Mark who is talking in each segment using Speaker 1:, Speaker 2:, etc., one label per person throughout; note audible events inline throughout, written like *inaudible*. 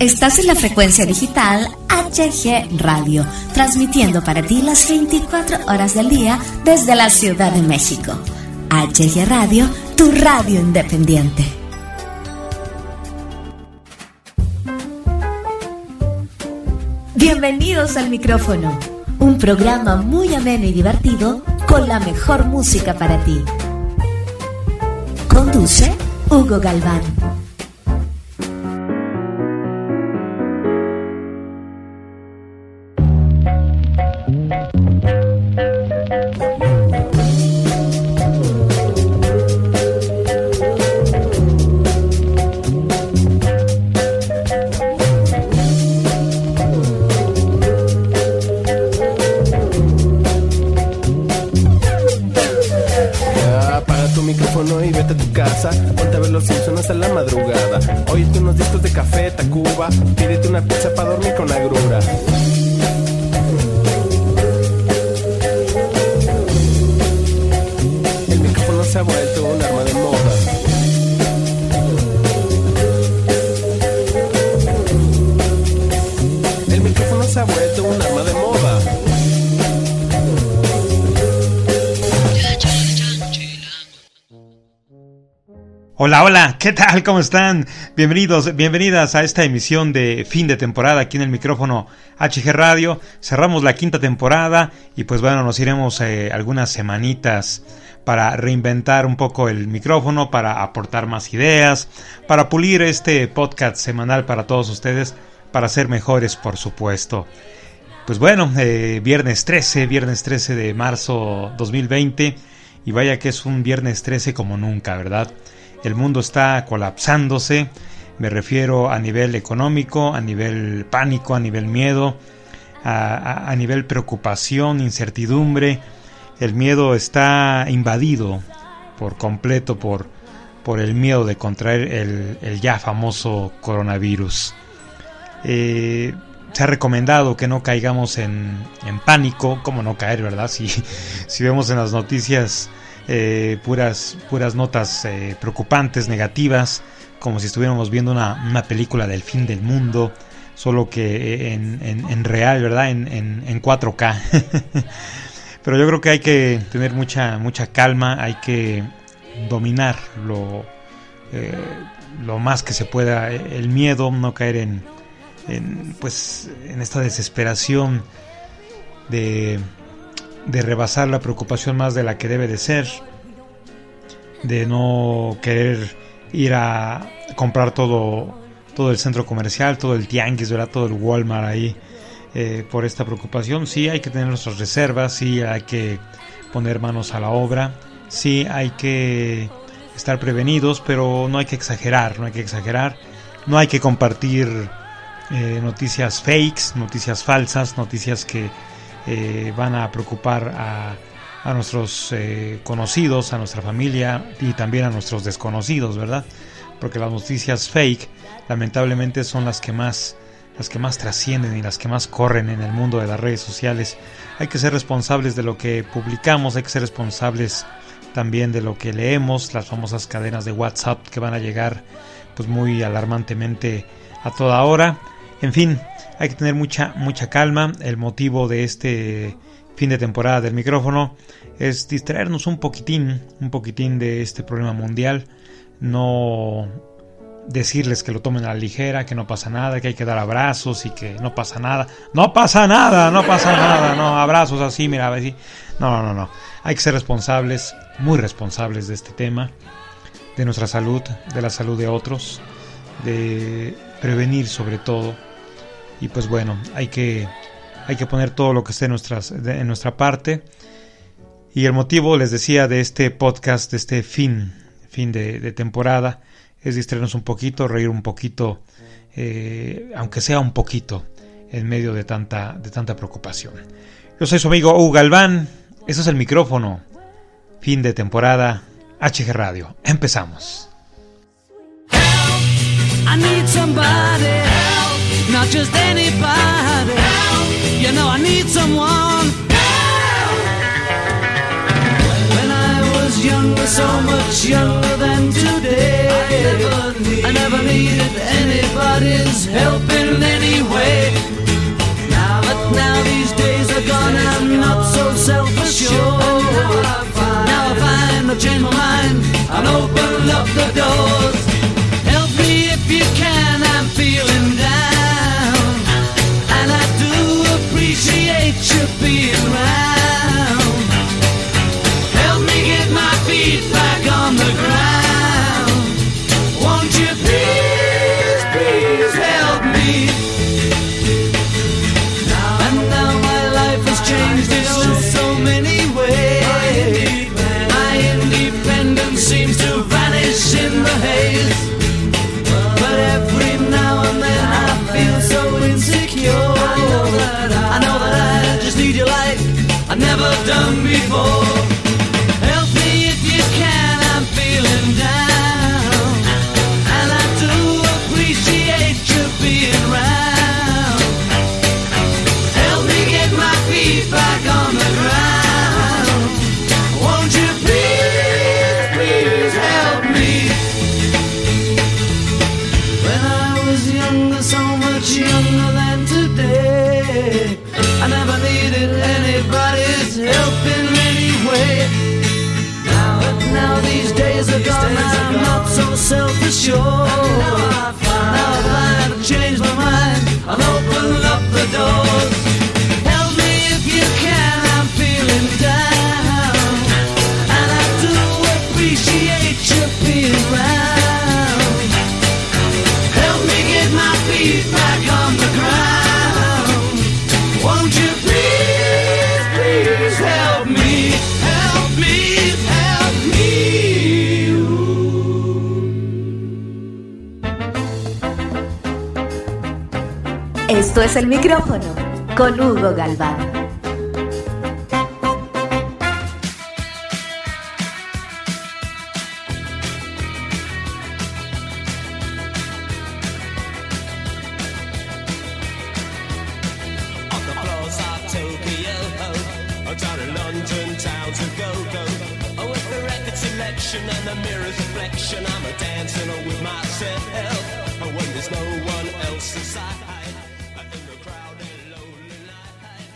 Speaker 1: Estás en la frecuencia digital HG Radio, transmitiendo para ti las 24 horas del día desde la Ciudad de México. HG Radio, tu radio independiente. Bienvenidos al micrófono, un programa muy ameno y divertido con la mejor música para ti. Conduce Hugo Galván.
Speaker 2: ¿Qué tal? ¿Cómo están? Bienvenidos, bienvenidas a esta emisión de fin de temporada aquí en el micrófono HG Radio. Cerramos la quinta temporada y pues bueno, nos iremos eh, algunas semanitas para reinventar un poco el micrófono, para aportar más ideas, para pulir este podcast semanal para todos ustedes, para ser mejores por supuesto. Pues bueno, eh, viernes 13, viernes 13 de marzo 2020 y vaya que es un viernes 13 como nunca, ¿verdad? El mundo está colapsándose, me refiero a nivel económico, a nivel pánico, a nivel miedo, a, nivel preocupación, incertidumbre. El miedo está invadido por completo por, por el miedo de contraer el, ya famoso coronavirus. Eh, se ha recomendado que no caigamos en, pánico, como no caer, ¿verdad? *laughs* Si, si vemos en las noticias eh, puras, puras notas eh, preocupantes, negativas, como si estuviéramos viendo una, película del fin del mundo, solo que en, real, ¿verdad? En, 4K. *laughs* Pero yo creo que hay que tener mucha, mucha calma, hay que dominar lo, eh, lo más que se pueda el miedo, no caer en, pues, en esta desesperación de de rebasar la preocupación más de la que debe de ser, de no querer ir a comprar todo, todo el centro comercial, todo el tianguis, ¿verdad? todo el Walmart ahí eh, por esta preocupación. Sí hay que tener nuestras reservas, sí hay que poner manos a la obra, sí hay que estar prevenidos, pero no hay que exagerar, no hay que exagerar, no hay que compartir eh, noticias fakes, noticias falsas, noticias que eh, van a preocupar a, nuestros eh, conocidos, a nuestra familia y también a nuestros desconocidos, ¿verdad? Porque las noticias fake lamentablemente son las que más las que más trascienden y las que más corren en el mundo de las redes sociales. Hay que ser responsables de lo que publicamos, hay que ser responsables también de lo que leemos, las famosas cadenas de WhatsApp que van a llegar pues muy alarmantemente a toda hora. En fin, hay que tener mucha, mucha calma. El motivo de este fin de temporada del micrófono es distraernos un poquitín, un poquitín de este problema mundial. No decirles que lo tomen a la ligera, que no pasa nada, que hay que dar abrazos y que no pasa nada. No pasa nada, no pasa nada, no, abrazos así, mira, así. No, no, no. Hay que ser responsables, muy responsables de este tema, de nuestra salud, de la salud de otros, de prevenir sobre todo y pues bueno, hay que, hay que poner todo lo que esté en, nuestra parte. Y el motivo, les decía, de este podcast, de este fin, fin de, temporada, es distraernos un poquito, reír un poquito, eh, aunque sea un poquito, en medio de tanta, de tanta preocupación. Yo soy su amigo Hugo Galván, eso es el micrófono, fin de temporada, HG Radio. Empezamos. Not just anybody. You know I need someone. When I was younger, so much younger than today, I never, I never needed anybody's help.
Speaker 3: Esto es el micrófono con Hugo Galván.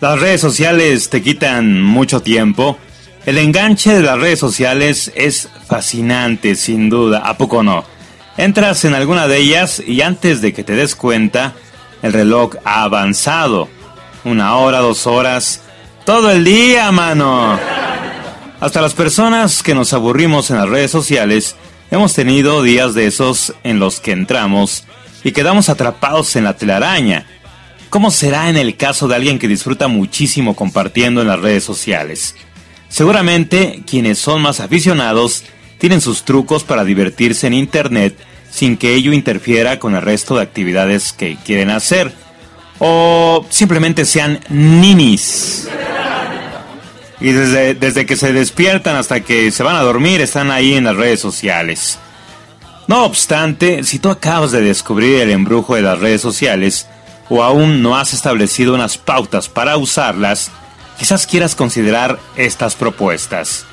Speaker 4: Las redes sociales te quitan mucho tiempo. El enganche de las redes sociales es fascinante, sin duda, ¿a poco no? Entras en alguna de ellas y antes de que te des cuenta, el reloj ha avanzado. Una hora, dos horas, todo el día, mano. Hasta las personas que nos aburrimos en las redes sociales, hemos tenido días de esos en los que entramos y quedamos atrapados en la telaraña ¿Cómo será en el caso de alguien que disfruta muchísimo compartiendo en las redes sociales? Seguramente quienes son más aficionados tienen sus trucos para divertirse en Internet sin que ello interfiera con el resto de actividades que quieren hacer. O simplemente sean ninis. Y desde, desde que se despiertan hasta que se van a dormir están ahí en las redes sociales. No obstante, si tú acabas de descubrir el embrujo de las redes sociales, o aún no has establecido unas pautas para usarlas, quizás quieras considerar estas propuestas.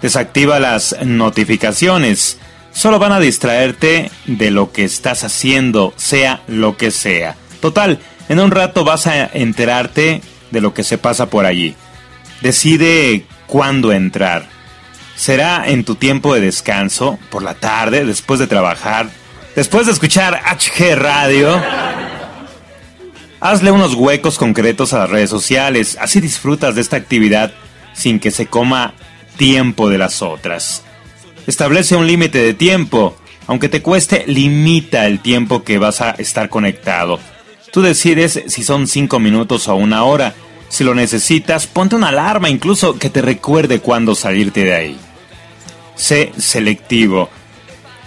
Speaker 4: Desactiva las notificaciones. Solo van a distraerte de lo que estás haciendo, sea lo que sea. Total, en un rato vas a enterarte de lo que se pasa por allí. Decide cuándo entrar. ¿Será en tu tiempo de descanso, por la tarde, después de trabajar, después de escuchar HG Radio? Hazle unos huecos concretos a las redes sociales, así disfrutas de esta actividad sin que se coma tiempo de las otras. Establece un límite de tiempo, aunque te cueste, limita el tiempo que vas a estar conectado. Tú decides si son 5 minutos o una hora. Si lo necesitas, ponte una alarma incluso que te recuerde cuándo salirte de ahí. Sé selectivo.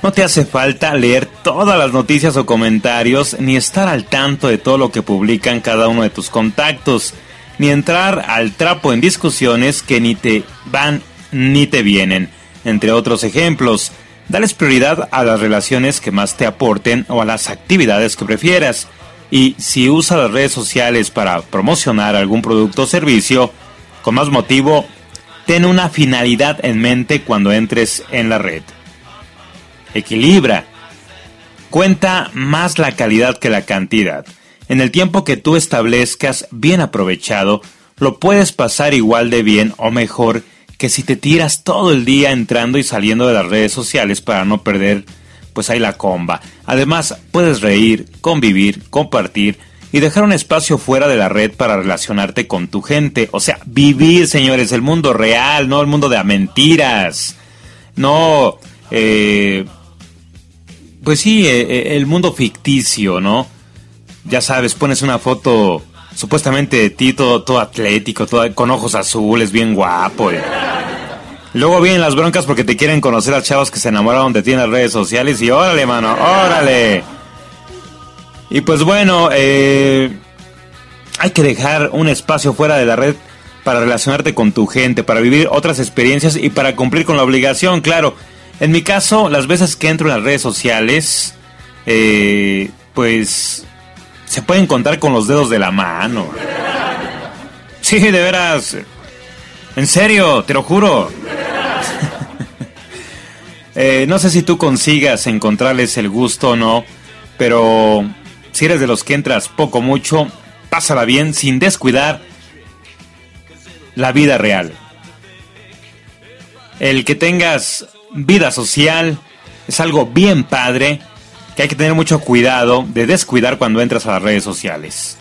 Speaker 4: No te hace falta leer todas las noticias o comentarios, ni estar al tanto de todo lo que publican cada uno de tus contactos, ni entrar al trapo en discusiones que ni te van ni te vienen. Entre otros ejemplos, dales prioridad a las relaciones que más te aporten o a las actividades que prefieras. Y si usas las redes sociales para promocionar algún producto o servicio, con más motivo, ten una finalidad en mente cuando entres en la red equilibra. Cuenta más la calidad que la cantidad. En el tiempo que tú establezcas bien aprovechado, lo puedes pasar igual de bien o mejor que si te tiras todo el día entrando y saliendo de las redes sociales para no perder pues ahí la comba. Además, puedes reír, convivir, compartir y dejar un espacio fuera de la red para relacionarte con tu gente. O sea, vivir, señores, el mundo real, no el mundo de mentiras. No, eh, pues sí, eh, eh, el mundo ficticio, ¿no? Ya sabes, pones una foto supuestamente de ti todo, atlético, todo, con ojos azules, bien guapo. Eh. Luego vienen las broncas porque te quieren conocer a chavos que se enamoraron de ti en las redes sociales y órale, mano, órale. Y pues bueno, hay que dejar un espacio fuera de la red para relacionarte con tu gente, para vivir otras experiencias y para cumplir con la obligación, claro. En mi caso, las veces que entro en las redes sociales, eh, pues se pueden contar con los dedos de la mano. Sí, de veras. En serio, te lo juro. *laughs* Eh, no sé si tú consigas encontrarles el gusto o no, pero si eres de los que entras poco mucho, pásala bien sin descuidar la vida real. El que tengas vida social es algo bien padre que hay que tener mucho cuidado de descuidar cuando entras a las redes sociales.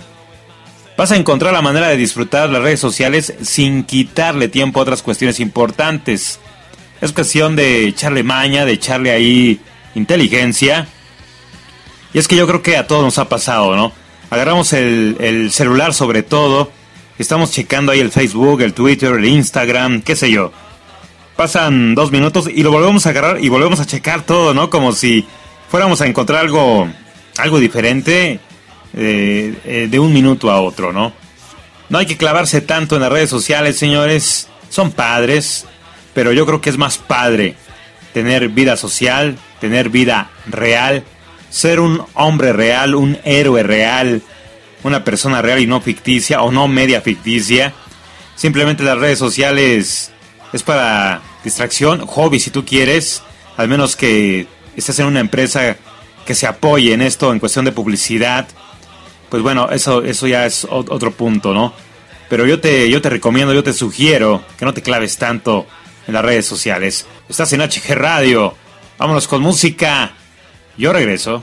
Speaker 4: Vas a encontrar la manera de disfrutar las redes sociales sin quitarle tiempo a otras cuestiones importantes. Es cuestión de echarle maña, de echarle ahí inteligencia. Y es que yo creo que a todos nos ha pasado, ¿no? Agarramos el, celular sobre todo, estamos checando ahí el Facebook, el Twitter, el Instagram, qué sé yo. Pasan dos minutos y lo volvemos a agarrar y volvemos a checar todo, ¿no? Como si fuéramos a encontrar algo, algo diferente eh, eh, de un minuto a otro, ¿no? No hay que clavarse tanto en las redes sociales, señores. Son padres, pero yo creo que es más padre tener vida social, tener vida real, ser un hombre real, un héroe real, una persona real y no ficticia o no media ficticia. Simplemente las redes sociales es para distracción, hobby si tú quieres, al menos que estés en una empresa que se apoye en esto en cuestión de publicidad. Pues bueno, eso, eso ya es otro punto, ¿no? Pero yo te, yo te recomiendo, yo te sugiero que no te claves tanto en las redes sociales. Estás en HG Radio. Vámonos con música. Yo regreso.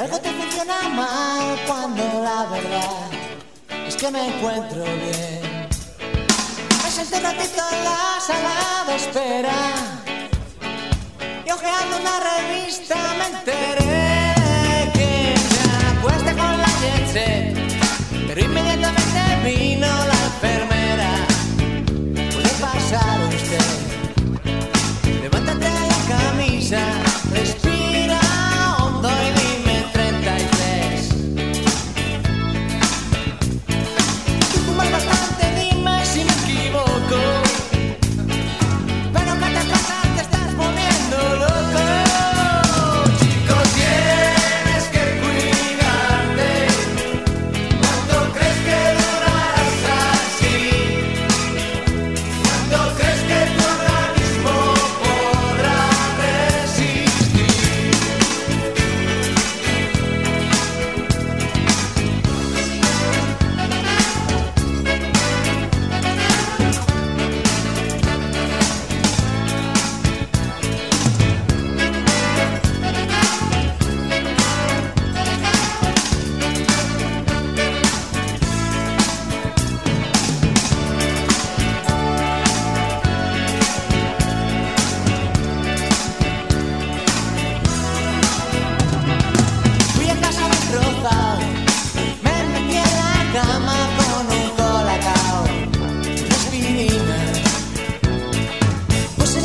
Speaker 5: algo te funciona mal cuando la verdad es que me encuentro bien. Me senté ratito en la sala de espera y ojeando una revista me enteré que se acuesta con la gente, pero inmediatamente vino la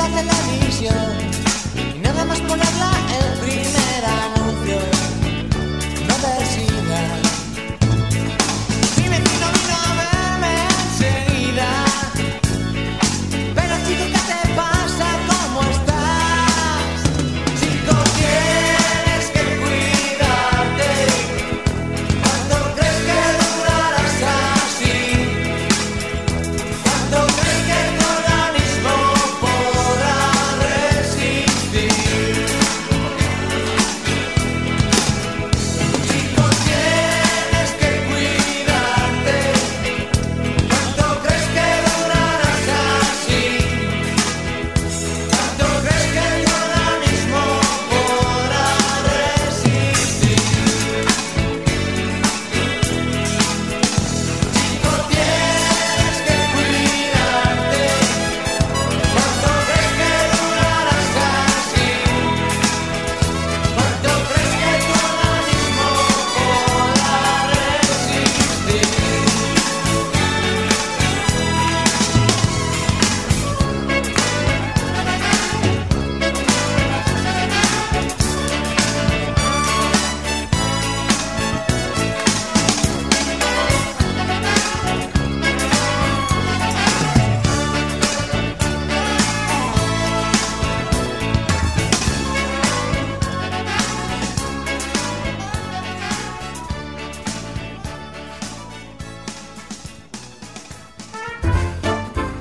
Speaker 5: la televisión y nada más ponerla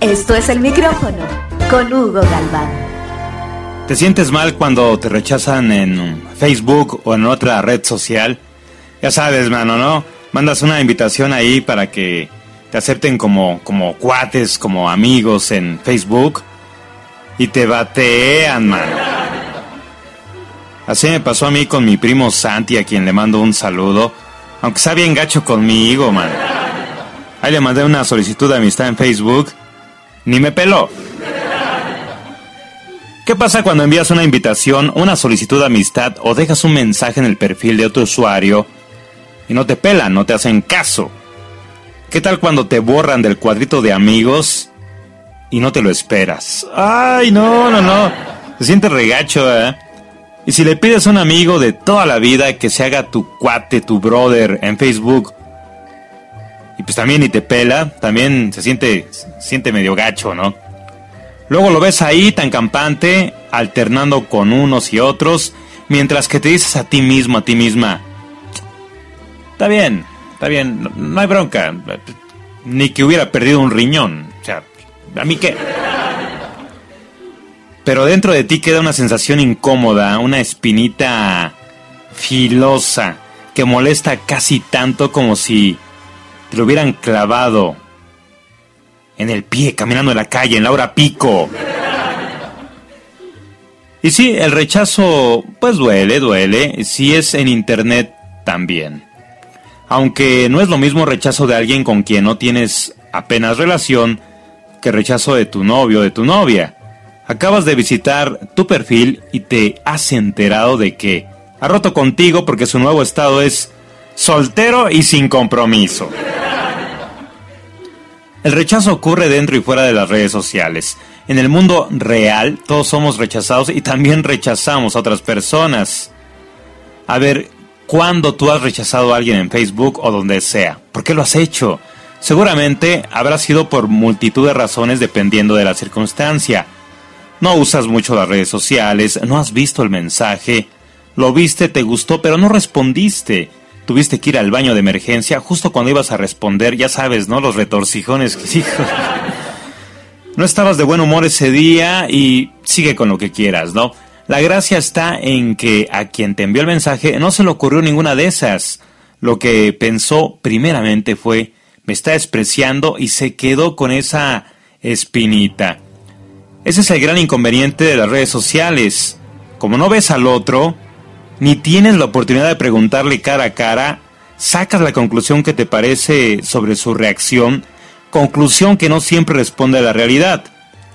Speaker 1: Esto es el micrófono con Hugo Galván.
Speaker 4: ¿Te sientes mal cuando te rechazan en Facebook o en otra red social? Ya sabes, mano, ¿no? Mandas una invitación ahí para que te acepten como, como cuates, como amigos en Facebook y te batean, mano. Así me pasó a mí con mi primo Santi, a quien le mando un saludo, aunque está bien gacho conmigo, man. Ahí le mandé una solicitud de amistad en Facebook ni me peló. ¿Qué pasa cuando envías una invitación, una solicitud de amistad o dejas un mensaje en el perfil de otro usuario y no te pelan, no te hacen caso? ¿Qué tal cuando te borran del cuadrito de amigos y no te lo esperas? Ay, no, no, no. Se siente regacho, ¿eh? Y si le pides a un amigo de toda la vida que se haga tu cuate, tu brother en Facebook, y pues también ni te pela, también se siente, siente medio gacho, ¿no? Luego lo ves ahí tan campante, alternando con unos y otros, Mientras que te dices a ti mismo, a ti misma, está bien, está bien, no, hay bronca, ni que hubiera perdido un riñón, o sea, ¿a mí qué? Pero dentro de ti queda una sensación incómoda, una espinita filosa que molesta casi tanto como si lo hubieran clavado en el pie caminando en la calle en la hora pico. Y sí, el rechazo pues duele, duele, si es en internet también. Aunque no es lo mismo rechazo de alguien con quien no tienes apenas relación que rechazo de tu novio o de tu novia. Acabas de visitar tu perfil y te has enterado de que ha roto contigo porque su nuevo estado es soltero y sin compromiso. El rechazo ocurre dentro y fuera de las redes sociales. En el mundo real todos somos rechazados y también rechazamos a otras personas. A ver, ¿cuándo tú has rechazado a alguien en Facebook o donde sea? ¿Por qué lo has hecho? Seguramente habrá sido por multitud de razones dependiendo de la circunstancia. No usas mucho las redes sociales, no has visto el mensaje, lo viste, te gustó, pero no respondiste. Tuviste que ir al baño de emergencia justo cuando ibas a responder, ya sabes, ¿no? Los retorcijones *laughs* que No estabas de buen humor ese día y sigue con lo que quieras, ¿no? La gracia está en que a quien te envió el mensaje no se le ocurrió ninguna de esas. Lo que pensó primeramente fue, me está despreciando y se quedó con esa espinita. Ese es el gran inconveniente de las redes sociales. Como no ves al otro, ni tienes la oportunidad de preguntarle cara a cara, sacas la conclusión que te parece sobre su reacción, conclusión que no siempre responde a la realidad.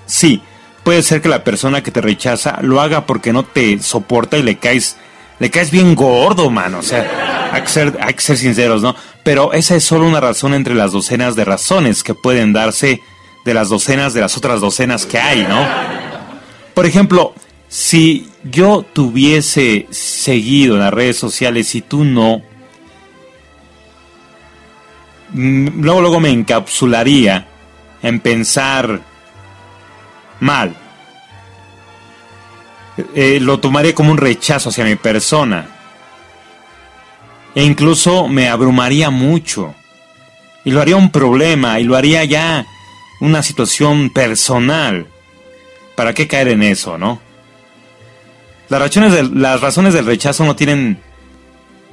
Speaker 4: Sí, puede ser que la persona que te rechaza lo haga porque no te soporta y le caes, le caes bien gordo, mano. O sea, hay que ser, hay que ser sinceros, ¿no? Pero esa es solo una razón entre las docenas de razones que pueden darse de las docenas de las otras docenas que hay, ¿no? Por ejemplo, si yo tuviese seguido en las redes sociales y tú no, mm, luego, luego me encapsularía en pensar mal. Eh, lo tomaría como un rechazo hacia mi persona. E incluso me abrumaría mucho. Y lo haría un problema, y lo haría ya una situación personal. ¿Para qué caer en eso, no? Las razones, del rechazo no tienen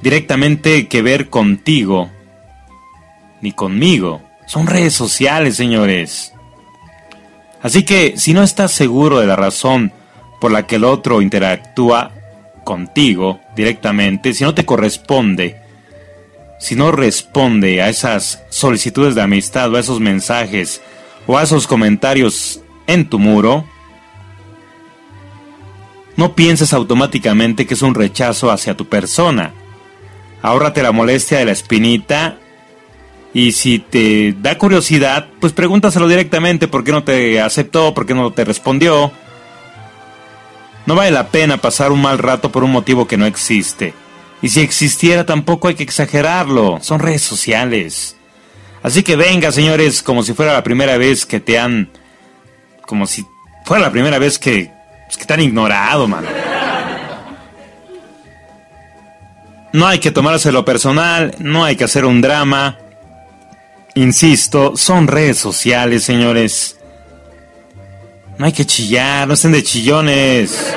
Speaker 4: directamente que ver contigo, ni conmigo. Son redes sociales, señores. Así que si no estás seguro de la razón por la que el otro interactúa contigo directamente, si no te corresponde, si no responde a esas solicitudes de amistad o a esos mensajes o a esos comentarios en tu muro, no pienses automáticamente que es un rechazo hacia tu persona. Ahórrate la molestia de la espinita y si te da curiosidad, pues pregúntaselo directamente por qué no te aceptó, por qué no te respondió. No vale la pena pasar un mal rato por un motivo que no existe. Y si existiera tampoco hay que exagerarlo, son redes sociales. Así que venga, señores, como si fuera la primera vez que te han... como si fuera la primera vez que es que tan ignorado, mano. No hay que tomárselo personal, no hay que hacer un drama. Insisto, son redes sociales, señores. No hay que chillar, no estén de chillones.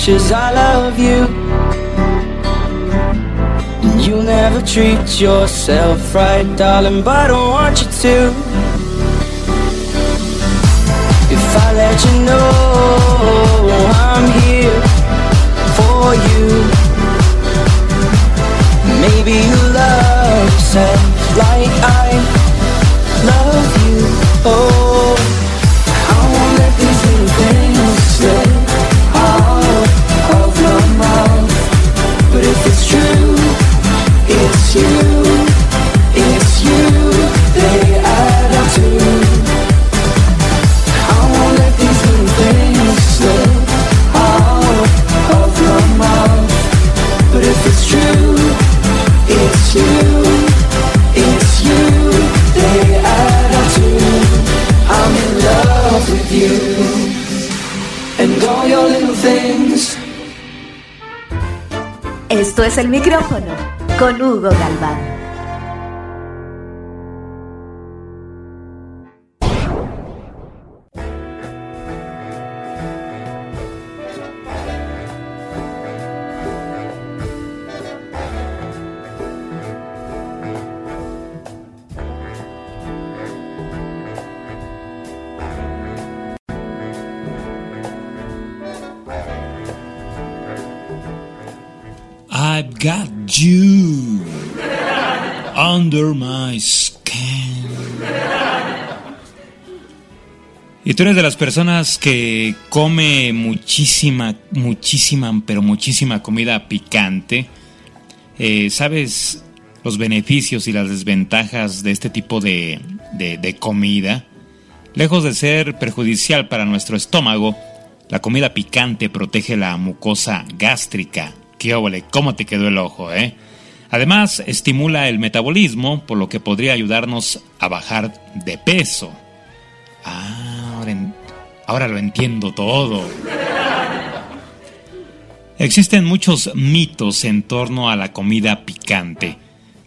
Speaker 6: Much as I love you. And you'll never treat yourself right, darling, but I don't want you to. If I let you know I'm here for you, maybe you love yourself like I love you. Oh,
Speaker 1: Esto es el micrófono con Hugo Galván.
Speaker 7: You under my skin.
Speaker 4: ¿Y tú eres de las personas que come muchísima, muchísima, pero muchísima comida picante? Eh, ¿Sabes los beneficios y las desventajas de este tipo de, de- de comida? Lejos de ser perjudicial para nuestro estómago, la comida picante protege la mucosa gástrica. ¡Qué óvole! ¿Cómo te quedó el ojo, eh? Además, estimula el metabolismo, por lo que podría ayudarnos a bajar de peso. Ah, ahora, ahora lo entiendo todo. Existen muchos mitos en torno a la comida picante,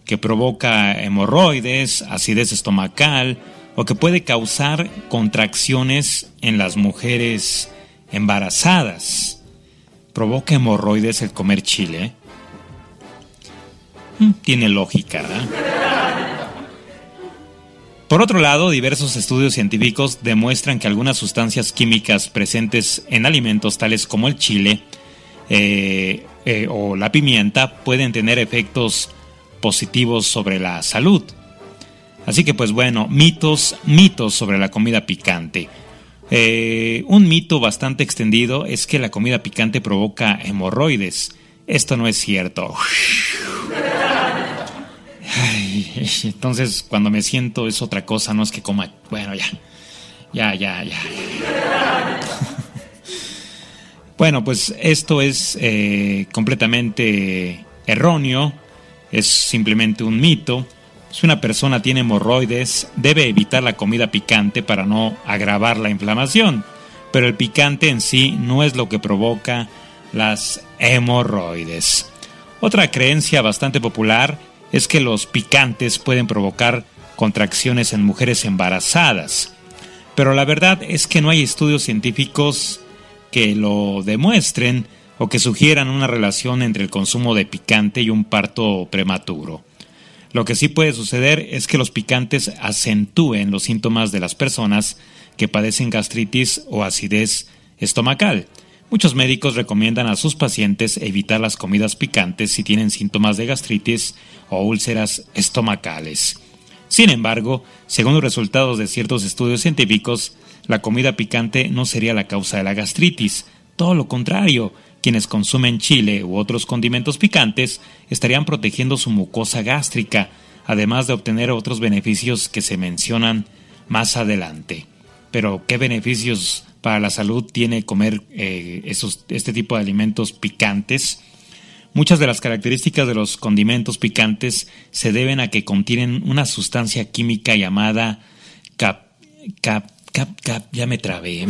Speaker 4: que provoca hemorroides, acidez estomacal o que puede causar contracciones en las mujeres embarazadas. ¿Provoca hemorroides el comer chile? Mm, Tiene lógica. Por otro lado, diversos estudios científicos demuestran que algunas sustancias químicas presentes en alimentos tales como el chile eh, eh, o la pimienta pueden tener efectos positivos sobre la salud. Así que pues bueno, mitos, mitos sobre la comida picante. Eh, un mito bastante extendido es que la comida picante provoca hemorroides. Esto no es cierto. Entonces cuando me siento es otra cosa, no es que coma. Bueno, ya. Ya, ya, ya. Bueno, pues esto es eh, completamente erróneo, es simplemente un mito. Si una persona tiene hemorroides, debe evitar la comida picante para no agravar la inflamación, pero el picante en sí no es lo que provoca las hemorroides. Otra creencia bastante popular es que los picantes pueden provocar contracciones en mujeres embarazadas. Pero la verdad es que no hay estudios científicos que lo demuestren o que sugieran una relación entre el consumo de picante y un parto prematuro. Lo que sí puede suceder es que los picantes acentúen los síntomas de las personas que padecen gastritis o acidez estomacal. Muchos médicos recomiendan a sus pacientes evitar las comidas picantes si tienen síntomas de gastritis o úlceras estomacales. Sin embargo, según los resultados de ciertos estudios científicos, la comida picante no sería la causa de la gastritis, todo lo contrario, quienes consumen chile u otros condimentos picantes estarían protegiendo su mucosa gástrica, además de obtener otros beneficios que se mencionan más adelante. Pero, ¿qué beneficios para la salud tiene comer eh, este tipo de alimentos picantes? Muchas de las características de los condimentos picantes se deben a que contienen una sustancia química llamada cap, cap, cap, cap ya me trabé,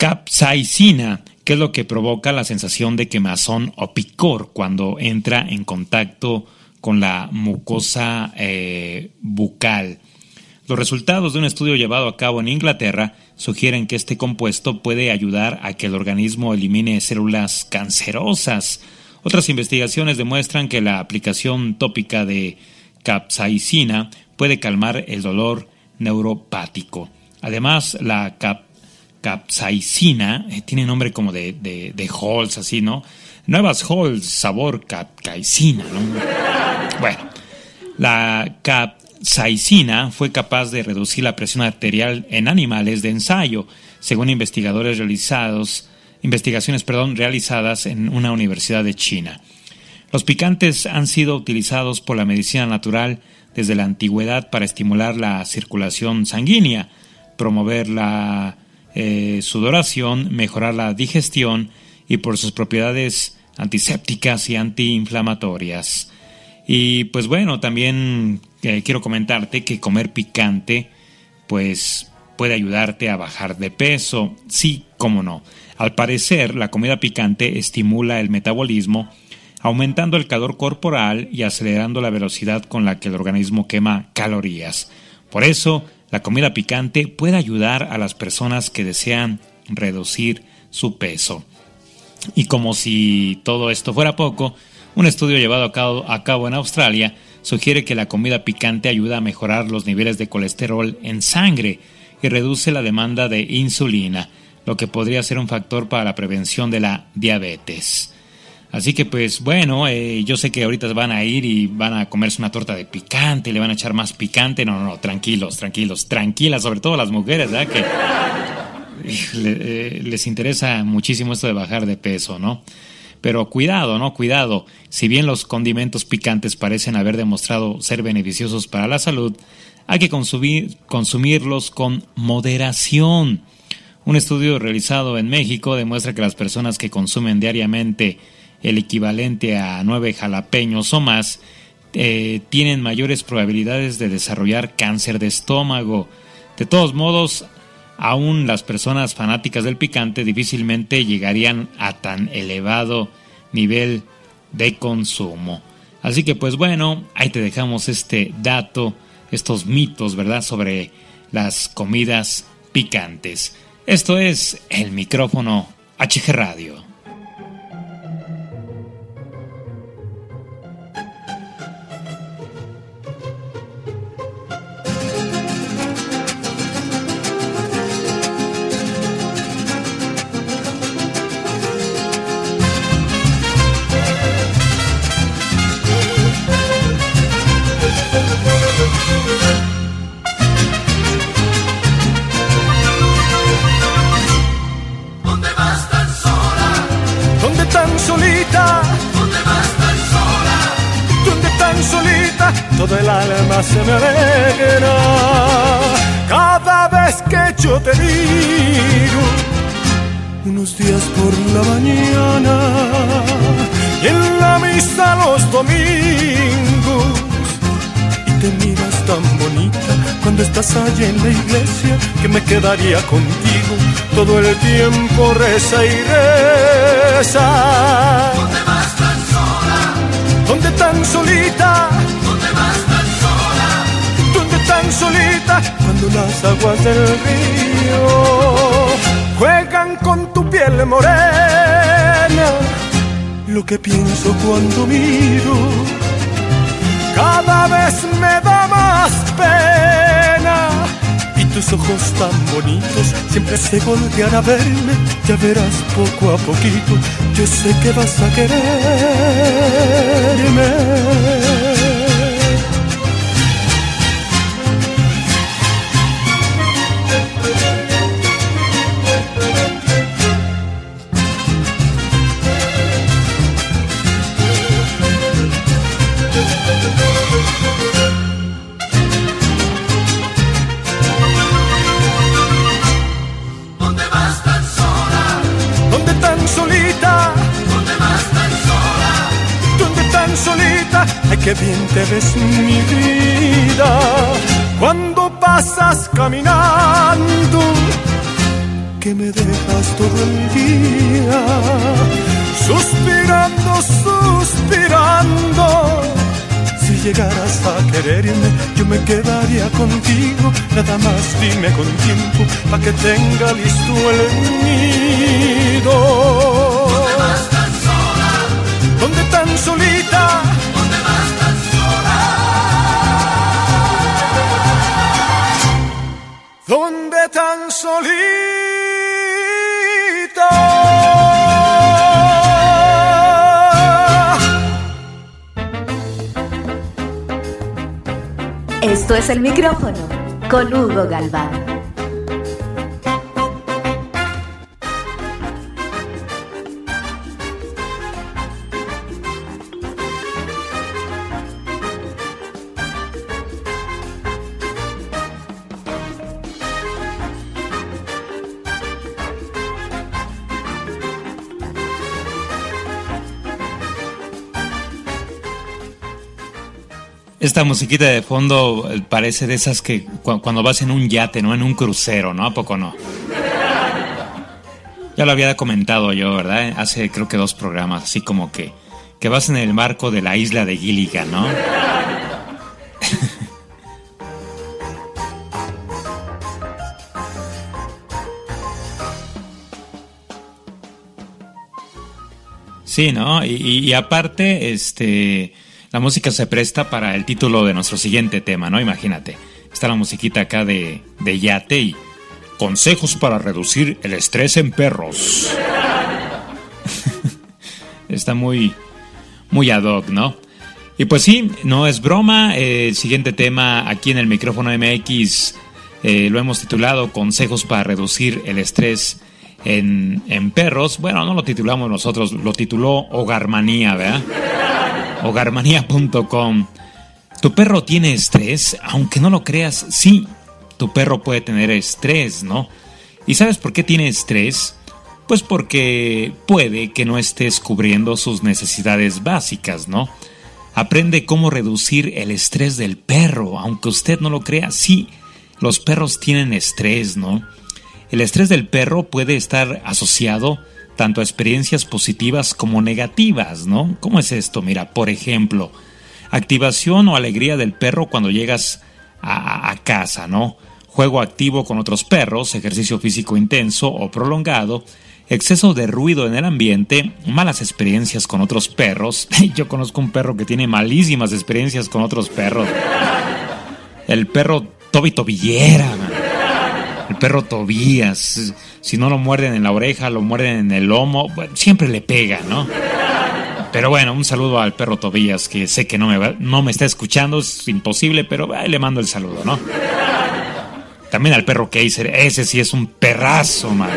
Speaker 4: capsaicina, que es lo que provoca la sensación de quemazón o picor cuando entra en contacto con la mucosa eh, bucal. Los resultados de un estudio llevado a cabo en Inglaterra sugieren que este compuesto puede ayudar a que el organismo elimine células cancerosas. Otras investigaciones demuestran que la aplicación tópica de capsaicina puede calmar el dolor neuropático. Además, la cap capsaicina, eh, tiene nombre como de, de, de Halls, así, ¿no? Nuevas Halls, sabor capsaicina, ¿no? Bueno, la capsaicina fue capaz de reducir la presión arterial en animales de ensayo, según investigadores realizados, investigaciones, perdón, realizadas en una universidad de China. Los picantes han sido utilizados por la medicina natural desde la antigüedad para estimular la circulación sanguínea, promover la eh, sudoración, mejorar la digestión y por sus propiedades antisépticas y antiinflamatorias. Y pues bueno, también eh, quiero comentarte que comer picante pues puede ayudarte a bajar de peso. Sí, cómo no. Al parecer, la comida picante estimula el metabolismo, aumentando el calor corporal y acelerando la velocidad con la que el organismo quema calorías. Por eso, la comida picante puede ayudar a las personas que desean reducir su peso. Y como si todo esto fuera poco, un estudio llevado a cabo, en Australia sugiere que la comida picante ayuda a mejorar los niveles de colesterol en sangre y reduce la demanda de insulina, lo que podría ser un factor para la prevención de la diabetes. Así que pues bueno, eh, yo sé que ahorita van a ir y van a comerse una torta de picante, le van a echar más picante. No, no, no, tranquilos, tranquilos, tranquilas, sobre todo las mujeres, ¿verdad? Que eh, les interesa muchísimo esto de bajar de peso, ¿no? Pero cuidado, ¿no? Cuidado. Si bien los condimentos picantes parecen haber demostrado ser beneficiosos para la salud, hay que consumir, consumirlos con moderación. Un estudio realizado en México demuestra que las personas que consumen diariamente el equivalente a nueve jalapeños o más, eh, tienen mayores probabilidades de desarrollar cáncer de estómago. De todos modos, aún las personas fanáticas del picante difícilmente llegarían a tan elevado nivel de consumo. Así que pues bueno, ahí te dejamos este dato, estos mitos, ¿verdad?, sobre las comidas picantes. Esto es el micrófono HG Radio.
Speaker 8: Todo el alma se me alegra cada vez que yo te digo unos días por la mañana y en la misa los domingos y te miras tan bonita cuando estás allí en la iglesia que me quedaría contigo todo el tiempo reza y reza.
Speaker 9: ¿Dónde vas tan sola?
Speaker 8: ¿Dónde tan solita? Solita? Cuando las aguas del río juegan con tu piel morena. Lo que pienso cuando miro cada vez me da más pena. Y tus ojos tan bonitos siempre se voltean a verme. Ya verás poco a poquito, yo sé que vas a quererme. Qué bien te ves mi vida cuando pasas caminando, que me dejas todo el día suspirando, suspirando. Si llegaras a quererme, yo me quedaría contigo. Nada más dime con tiempo, pa' que tenga listo el nido.
Speaker 9: ¿Dónde tan sola?
Speaker 8: ¿Dónde tan solita?
Speaker 9: ¿Dónde tan
Speaker 8: solita?
Speaker 1: Esto es el micrófono con Hugo Galván.
Speaker 4: Esta musiquita de fondo eh, parece de esas que cu- cuando vas en un yate, ¿no? En un crucero, ¿no? ¿A poco no? Ya lo había comentado yo, ¿verdad? Hace creo que dos programas, así como que, que vas en el marco de la isla de Gilligan, ¿no? *laughs* Sí, ¿no? Y aparte, este, la música se presta para el título de nuestro siguiente tema, ¿no? Imagínate. Está la musiquita acá de, de yate y consejos para reducir el estrés en perros. *laughs* Está muy, muy ad hoc, ¿no? Y pues sí, no es broma. eh, el siguiente tema aquí en el micrófono MX eh, lo hemos titulado Consejos para reducir el estrés en, en perros. Bueno, no lo titulamos nosotros, lo tituló Hogarmanía, ¿verdad? Hogarmanía.com. ¿Tu perro tiene estrés? Aunque no lo creas, sí, tu perro puede tener estrés, ¿no? ¿Y sabes por qué tiene estrés? Pues porque puede que no estés cubriendo sus necesidades básicas, ¿no? Aprende cómo reducir el estrés del perro, aunque usted no lo crea, sí, los perros tienen estrés, ¿no? El estrés del perro puede estar asociado tanto a experiencias positivas como negativas, ¿no? ¿Cómo es esto? Mira, por ejemplo, activación o alegría del perro cuando llegas a, casa, ¿no? Juego activo con otros perros, ejercicio físico intenso o prolongado, exceso de ruido en el ambiente, malas experiencias con otros perros. *laughs* Yo conozco un perro que tiene malísimas experiencias con otros perros. El perro Toby Tobillera, man. El perro Tobías. Si no lo muerden en la oreja, lo muerden en el lomo. Bueno, siempre le pega, ¿no? Pero bueno, un saludo al perro Tobías, que sé que no me, va- no me está escuchando, es imposible, pero le mando el saludo, ¿no? También al perro Kaiser, ese sí es un perrazo, man.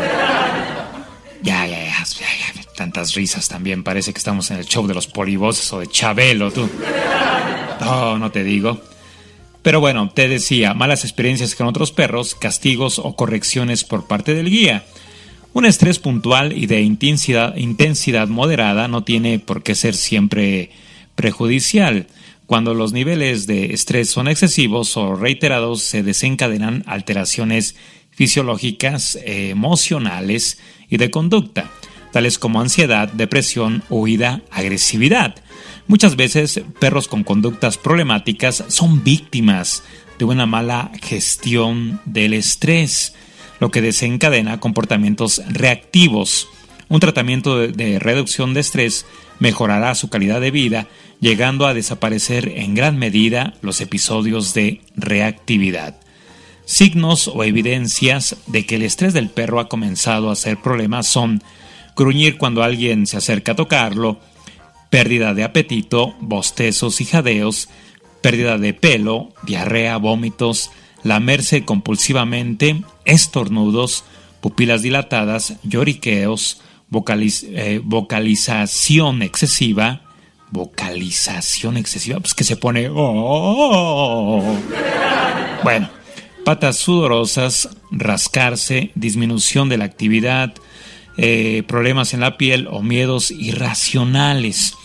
Speaker 4: Ya, ya, ya, ya, tantas risas también, parece que estamos en el show de los polivoces o de Chabelo, tú. No, no te digo. Pero bueno, te decía, malas experiencias con otros perros, castigos o correcciones por parte del guía. Un estrés puntual y de intensidad, intensidad moderada no tiene por qué ser siempre prejudicial. Cuando los niveles de estrés son excesivos o reiterados, se desencadenan alteraciones fisiológicas, emocionales y de conducta, tales como ansiedad, depresión, huida, agresividad. Muchas veces perros con conductas problemáticas son víctimas de una mala gestión del estrés, lo que desencadena comportamientos reactivos. Un tratamiento de, reducción de estrés mejorará su calidad de vida, llegando a desaparecer en gran medida los episodios de reactividad. Signos o evidencias de que el estrés del perro ha comenzado a ser problema son gruñir cuando alguien se acerca a tocarlo, pérdida de apetito, bostezos y jadeos, pérdida de pelo, diarrea, vómitos, lamerse compulsivamente, estornudos, pupilas dilatadas, lloriqueos, eh, vocalización excesiva, vocalización excesiva, pues que se pone... Oh". Bueno, patas sudorosas, rascarse, disminución de la actividad, eh, problemas en la piel o miedos irracionales.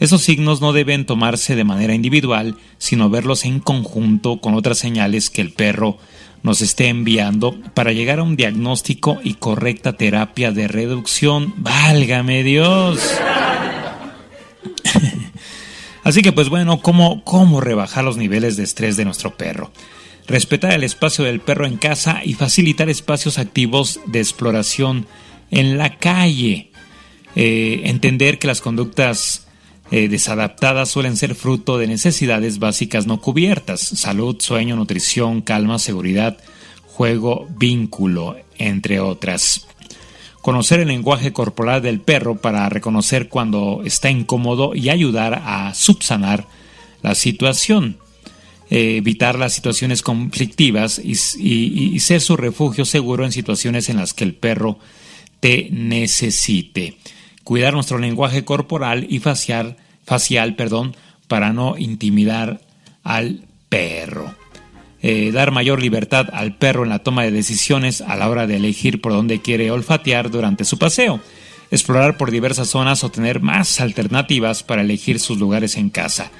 Speaker 4: Esos signos no deben tomarse de manera individual, sino verlos en conjunto con otras señales que el perro nos esté enviando para llegar a un diagnóstico y correcta terapia de reducción. ¡Válgame Dios! *laughs* Así que pues bueno, ¿cómo, ¿cómo rebajar los niveles de estrés de nuestro perro? Respetar el espacio del perro en casa y facilitar espacios activos de exploración en la calle. Eh, entender que las conductas eh, desadaptadas suelen ser fruto de necesidades básicas no cubiertas, salud, sueño, nutrición, calma, seguridad, juego, vínculo, entre otras. Conocer el lenguaje corporal del perro para reconocer cuando está incómodo y ayudar a subsanar la situación. Eh, evitar las situaciones conflictivas y, y ser su refugio seguro en situaciones en las que el perro te necesite cuidar nuestro lenguaje corporal y facial, facial perdón, para no intimidar al perro. Eh, dar mayor libertad al perro en la toma de decisiones a la hora de elegir por dónde quiere olfatear durante su paseo. Explorar por diversas zonas o tener más alternativas para elegir sus lugares en casa.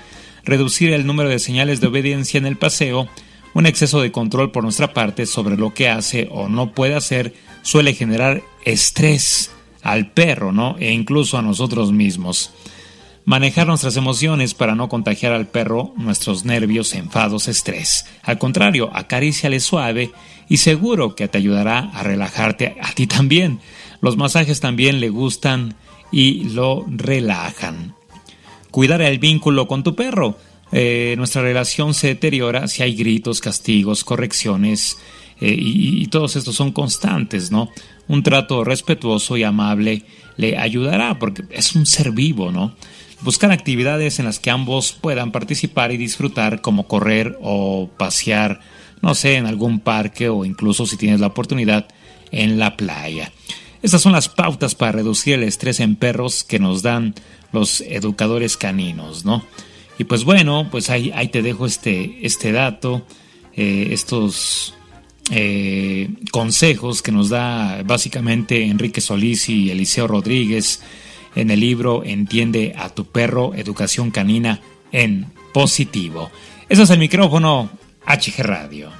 Speaker 4: Reducir el número de señales de obediencia en el paseo. Un exceso de control por nuestra parte sobre lo que hace o no puede hacer suele generar estrés al perro, ¿no? E incluso a nosotros mismos. Manejar nuestras emociones para no contagiar al perro nuestros nervios, enfados, estrés. Al contrario, acaríciale suave y seguro que te ayudará a relajarte a ti también. Los masajes también le gustan y lo relajan. Cuidar el vínculo con tu perro. Eh, nuestra relación se deteriora si hay gritos, castigos, correcciones eh, y, y, todos estos son constantes, ¿no? Un trato respetuoso y amable le ayudará porque es un ser vivo, ¿no? Buscar actividades en las que ambos puedan participar y disfrutar como correr o pasear, no sé, en algún parque o incluso si tienes la oportunidad en la playa. Estas son las pautas para reducir el estrés en perros que nos dan los educadores caninos, ¿no? Y pues bueno, pues ahí, ahí te dejo este, este dato, eh, estos eh, consejos que nos da básicamente Enrique Solís y Eliseo Rodríguez en el libro Entiende a tu perro, educación canina en positivo. Ese es el micrófono HG Radio.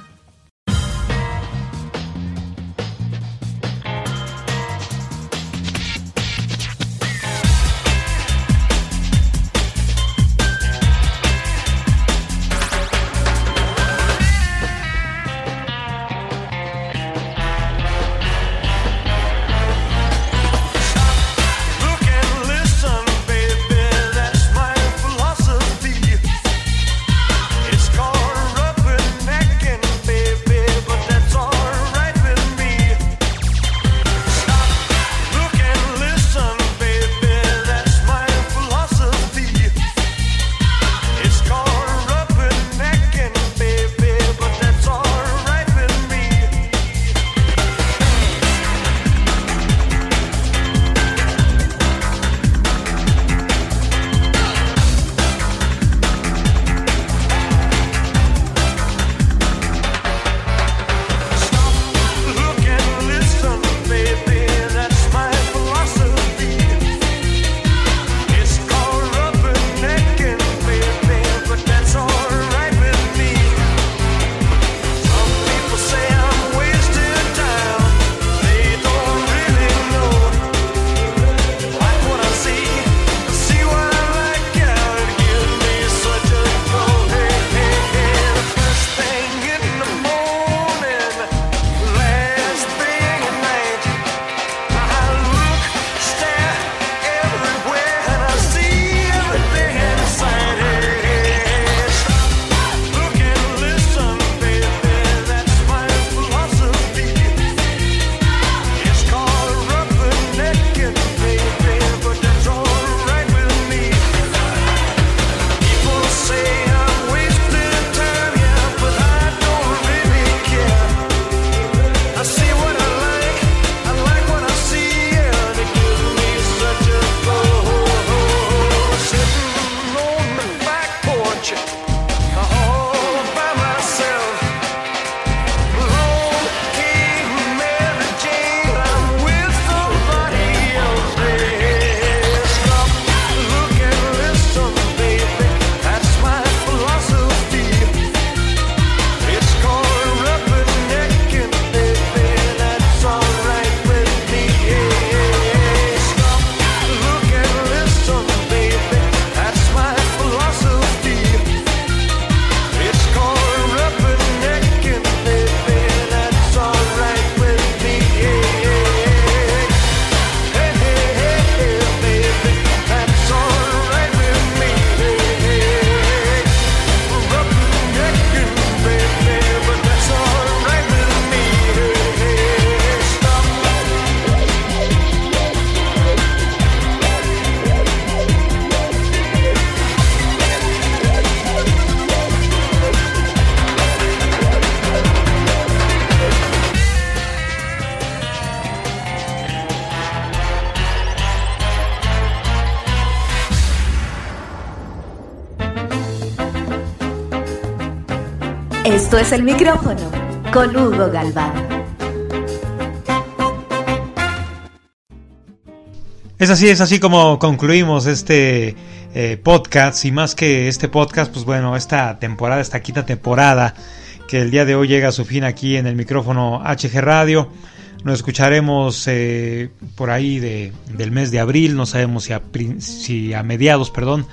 Speaker 1: Es el micrófono con Hugo Galván.
Speaker 2: Es así, es así como concluimos este eh, podcast y más que este podcast, pues bueno, esta temporada, esta quinta temporada que el día de hoy llega a su fin aquí en el micrófono HG Radio. Nos escucharemos eh, por ahí de, del mes de abril, no sabemos si a, mediados, perdón,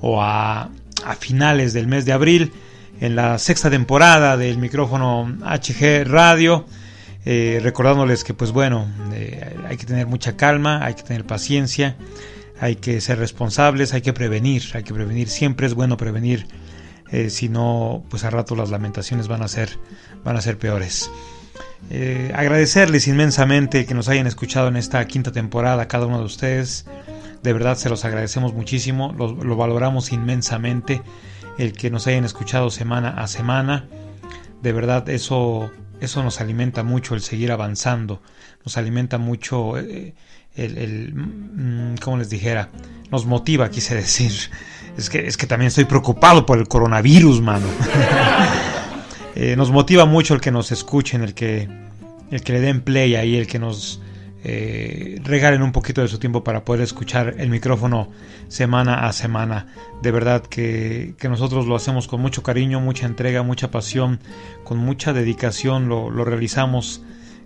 Speaker 2: o a finales del mes de abril en la sexta temporada del micrófono HG Radio. Eh, recordándoles que pues bueno, eh, hay que tener mucha calma, hay que tener paciencia, hay que ser responsables, hay que prevenir, hay que prevenir, siempre es bueno prevenir, eh, si no pues a rato las lamentaciones van a ser, van a ser peores. Eh, agradecerles inmensamente que nos hayan escuchado en esta quinta temporada cada uno de ustedes, de verdad se los agradecemos muchísimo, lo, lo valoramos inmensamente el que nos hayan escuchado semana a semana, de verdad eso eso nos alimenta mucho el seguir avanzando, nos alimenta mucho eh, el, el, mm, como les dijera, nos motiva, quise decir. Es que, es que también estoy preocupado por el coronavirus, mano. *laughs* eh, nos motiva mucho el que nos escuchen, el que, el que le den play ahí, el que nos eh, regalen un poquito de su tiempo para poder escuchar el micrófono semana a semana. De verdad que, que nosotros lo hacemos con mucho cariño, mucha entrega, mucha pasión, con mucha dedicación, lo, lo realizamos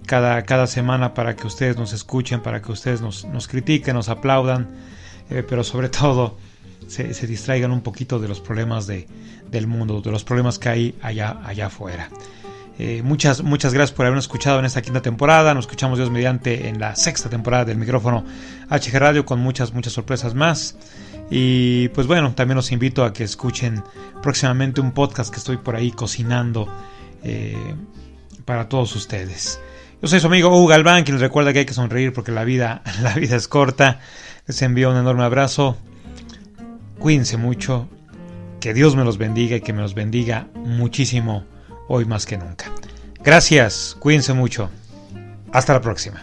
Speaker 2: cada, cada, semana para que ustedes nos escuchen, para que ustedes nos, nos critiquen, nos aplaudan, eh, pero sobre *laughs* todo se, se, distraigan un poquito de los problemas de, del mundo, de los problemas que hay allá, allá afuera. Eh, muchas, muchas gracias por habernos escuchado en esta quinta temporada. Nos escuchamos Dios mediante en la sexta temporada del micrófono HG Radio con muchas, muchas sorpresas más. Y pues bueno, también los invito a que escuchen próximamente un podcast que estoy por ahí cocinando eh, para todos ustedes. Yo soy su amigo Hugo Galván, quien les recuerda que hay que sonreír porque la vida, *laughs* la vida es corta. Les envío un enorme abrazo. Cuídense mucho. Que Dios me los bendiga y que me los bendiga muchísimo hoy más que nunca. Gracias, cuídense mucho. Hasta la próxima.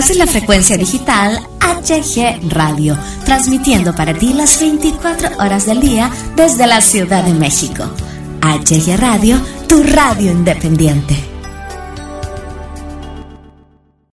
Speaker 1: Estás la frecuencia digital HG Radio, transmitiendo para ti las 24 horas del día desde la Ciudad de México. HG Radio, tu radio independiente.